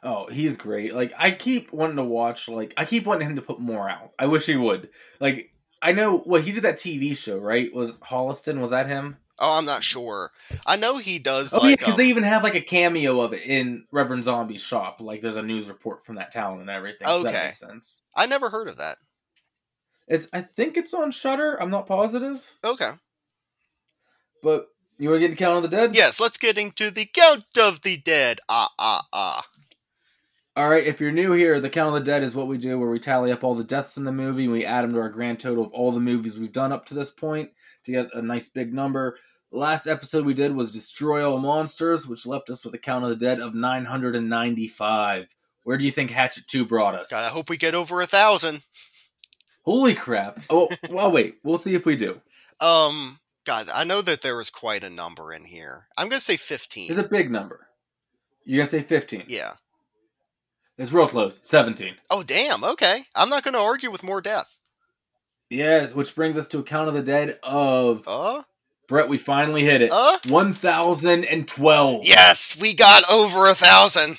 Oh, he's great. Like I keep wanting to watch. Like I keep wanting him to put more out. I wish he would. Like I know. Well, he did that TV show, right? Was Holliston? Was that him? Oh, I'm not sure. I know he does. Oh yeah, because um, they even have like a cameo of it in Reverend Zombie's shop. Like there's a news report from that town and everything. So that Okay. makes sense. I never heard of that. It's I think it's on Shudder. I'm not positive, Okay. but you want to get into Count of the Dead? Yes, let's get into the Count of the Dead. Ah, ah, ah. All right. If you're new here, the Count of the Dead is what we do, where we tally up all the deaths in the movie and we add them to our grand total of all the movies we've done up to this point to get a nice big number. The last episode we did was Destroy All Monsters, which left us with a Count of the Dead of 995. Where do you think Hatchet 2 brought us? God, I hope we get over a thousand. Holy crap. Oh, well, wait. We'll see if we do. Um, God, I know that there was quite a number in here. I'm gonna say fifteen. It's a big number. You're going to say 15. Yeah. It's real close. 17. Oh, damn. Okay. I'm not gonna argue with more death. Yes, which brings us to a Count of the Dead of. Uh, Brett, we finally hit it. uh. 1012. Yes, we got over a thousand.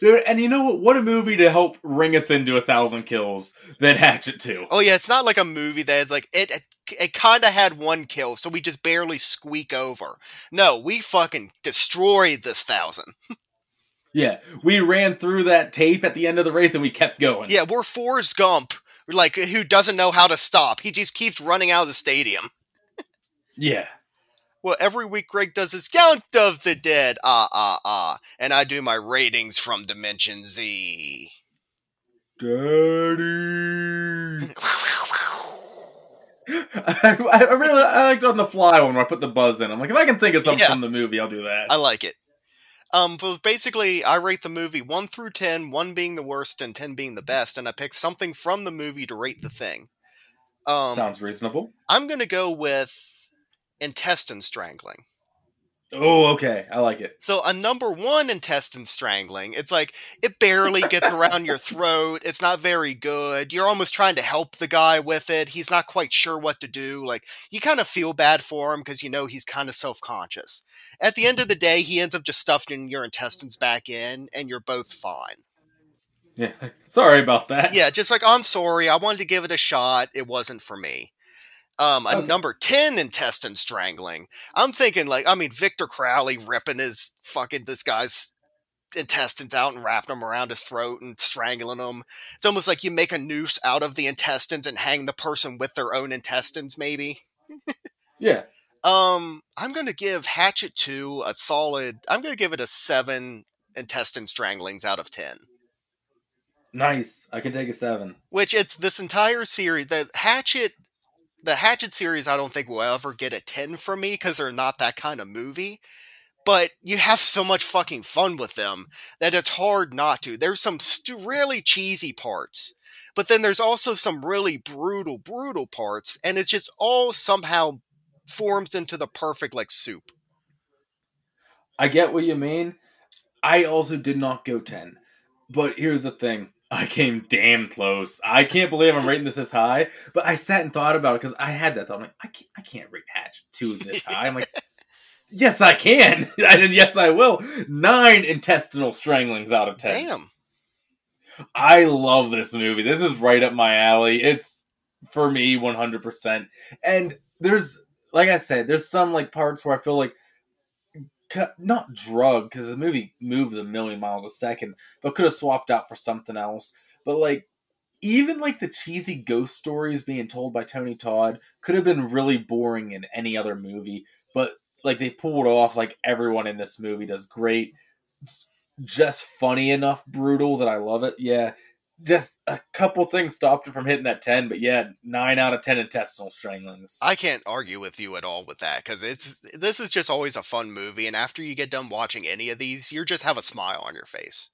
Dude, and you know what? What a movie to help ring us into a thousand kills than Hatchet 2. Oh yeah, it's not like a movie that's like it. It, it kind of had one kill, so we just barely squeak over. No, we fucking destroyed this thousand. Yeah, we ran through that tape at the end of the race and we kept going. Yeah, we're Forrest Gump, like who doesn't know how to stop. He just keeps running out of the stadium. Yeah. Well, every week Greg does his count of the dead, ah ah ah, and I do my ratings from Dimension Z. Daddy. I, I really I liked on the fly when I put the buzz in. I'm like, if I can think of something Yeah. from the movie, I'll do that. I like it. Um, but basically, I rate the movie one through ten, one being the worst and ten being the best, and I pick something from the movie to rate the thing. Um, Sounds reasonable. I'm gonna go with intestine strangling. Oh, okay. I like it. So a number one intestine strangling, it's like it barely gets around your throat. It's not very good. You're almost trying to help the guy with it. He's not quite sure what to do. Like you kind of feel bad for him because you know he's kind of self-conscious. At the end of the day, he ends up just stuffing your intestines back in, and you're both fine. Yeah. Sorry about that. Yeah, just like I'm sorry, I wanted to give it a shot. It wasn't for me. Um, a Okay. number ten intestine strangling. I'm thinking like, I mean, Victor Crowley ripping his fucking this guy's intestines out and wrapping them around his throat and strangling him. It's almost like you make a noose out of the intestines and hang the person with their own intestines, maybe. Yeah. Um, I'm gonna give Hatchet Two a solid. I'm gonna give it a seven intestine stranglings out of ten. Nice. I can take a seven. which it's this entire series the hatchet the hatchet series i don't think will ever get a 10 from me because they're not that kind of movie but you have so much fucking fun with them that it's hard not to. There's some really cheesy parts, but then there's also some really brutal, brutal parts, and it's just all somehow forms into the perfect like soup. I get what you mean. I also did not go 10. But here's the thing. I came damn close. I can't believe I'm rating this this high. But I sat and thought about it because I had that thought. I'm like, I can't, I can't rate Hatchet 2 this high. I'm like, yes, I can. and yes, I will. Nine intestinal stranglings out of 10. Damn. I love this movie. This is right up my alley. It's for me 100%. And there's like I said, there's some like parts where I feel like not drug because the movie moves a million miles a second, but could have swapped out for something else. But like even like the cheesy ghost stories being told by Tony Todd could have been really boring in any other movie, but like they pulled off like everyone in this movie does great. just funny enough brutal that I love it. Yeah, just a couple things stopped it from hitting that 10 but yeah 9 out of 10 intestinal stranglings i can't argue with you at all with that because it's this is just always a fun movie and after you get done watching any of these you just have a smile on your face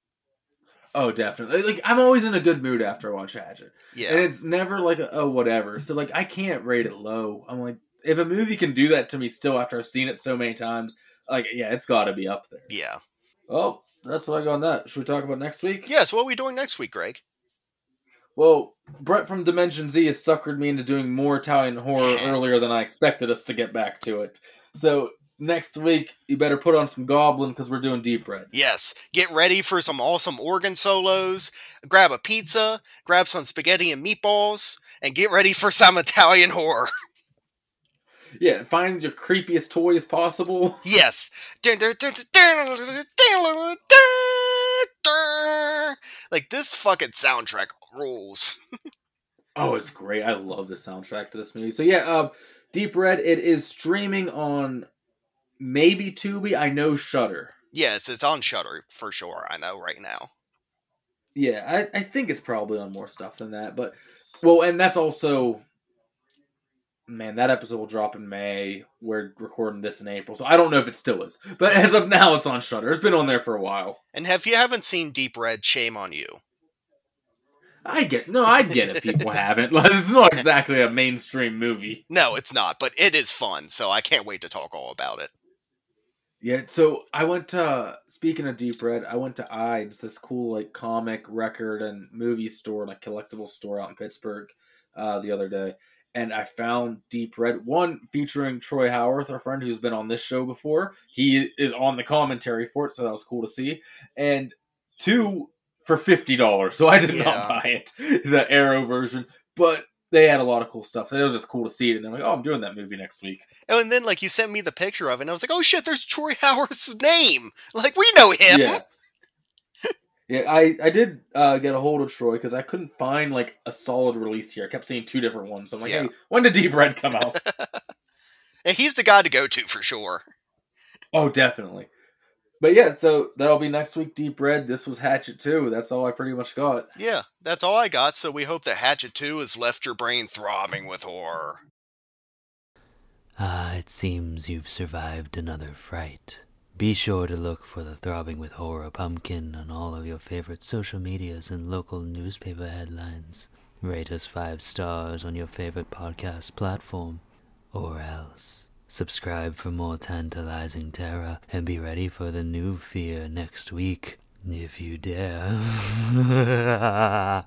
oh definitely like i'm always in a good mood after i watch hatchet yeah and it's never like a, oh whatever so like i can't rate it low i'm like if a movie can do that to me still after i've seen it so many times like yeah it's got to be up there yeah oh that's what I got on that. Should we talk about next week? Yes. What are we doing next week, Greg? Well, Brett from Dimension Z has suckered me into doing more Italian horror earlier than I expected us to get back to it. So next week, you better put on some Goblin because we're doing Deep Red. Yes. Get ready for some awesome organ solos. Grab a pizza, grab some spaghetti and meatballs, and get ready for some Italian horror. Yeah, find your creepiest toys possible. Yes. Like this fucking soundtrack rules. oh, it's great. I love the soundtrack to this movie. So yeah, uh, Deep Red. It is streaming on maybe Tubi. I know Shudder. Yes, it's on Shudder for sure. I know right now. Yeah, I, I think it's probably on more stuff than that, but well, and that's also man, that episode will drop in May. We're recording this in April, so I don't know if it still is. But as of now, it's on Shudder. It's been on there for a while. And if you haven't seen Deep Red, shame on you. I get no, I get it. People haven't. Like, it's not exactly a mainstream movie. No, it's not, but it is fun. So I can't wait to talk all about it. Yeah, so I went to speaking of Deep Red, I went to Eide's, this cool like comic record and movie store, like collectible store out in Pittsburgh, uh, the other day and I found Deep Red one featuring Troy Howarth, our friend who's been on this show before. He is on the commentary for it, so that was cool to see. And two for fifty dollars, so I did yeah. not buy it, the Arrow version, but they had a lot of cool stuff. It was just cool to see it, and they're like, "Oh, I'm doing that movie next week." Oh, and then like you sent me the picture of it, and I was like, "Oh shit, there's Troy Howarth's name! Like we know him." Yeah. Yeah, I I did uh, get a hold of Troy because I couldn't find like a solid release here. I kept seeing two different ones. So I'm like, yeah. hey, when did Deep Red come out? and he's the guy to go to for sure. Oh, definitely. But yeah, so that'll be next week. Deep Red. This was Hatchet Two. That's all I pretty much got. Yeah, that's all I got. So we hope that Hatchet Two has left your brain throbbing with horror. Ah, it seems you've survived another fright. Be sure to look for the Throbbing with Horror pumpkin on all of your favorite social medias and local newspaper headlines. Rate us five stars on your favorite podcast platform, or else. Subscribe for more tantalizing terror and be ready for the new fear next week, if you dare.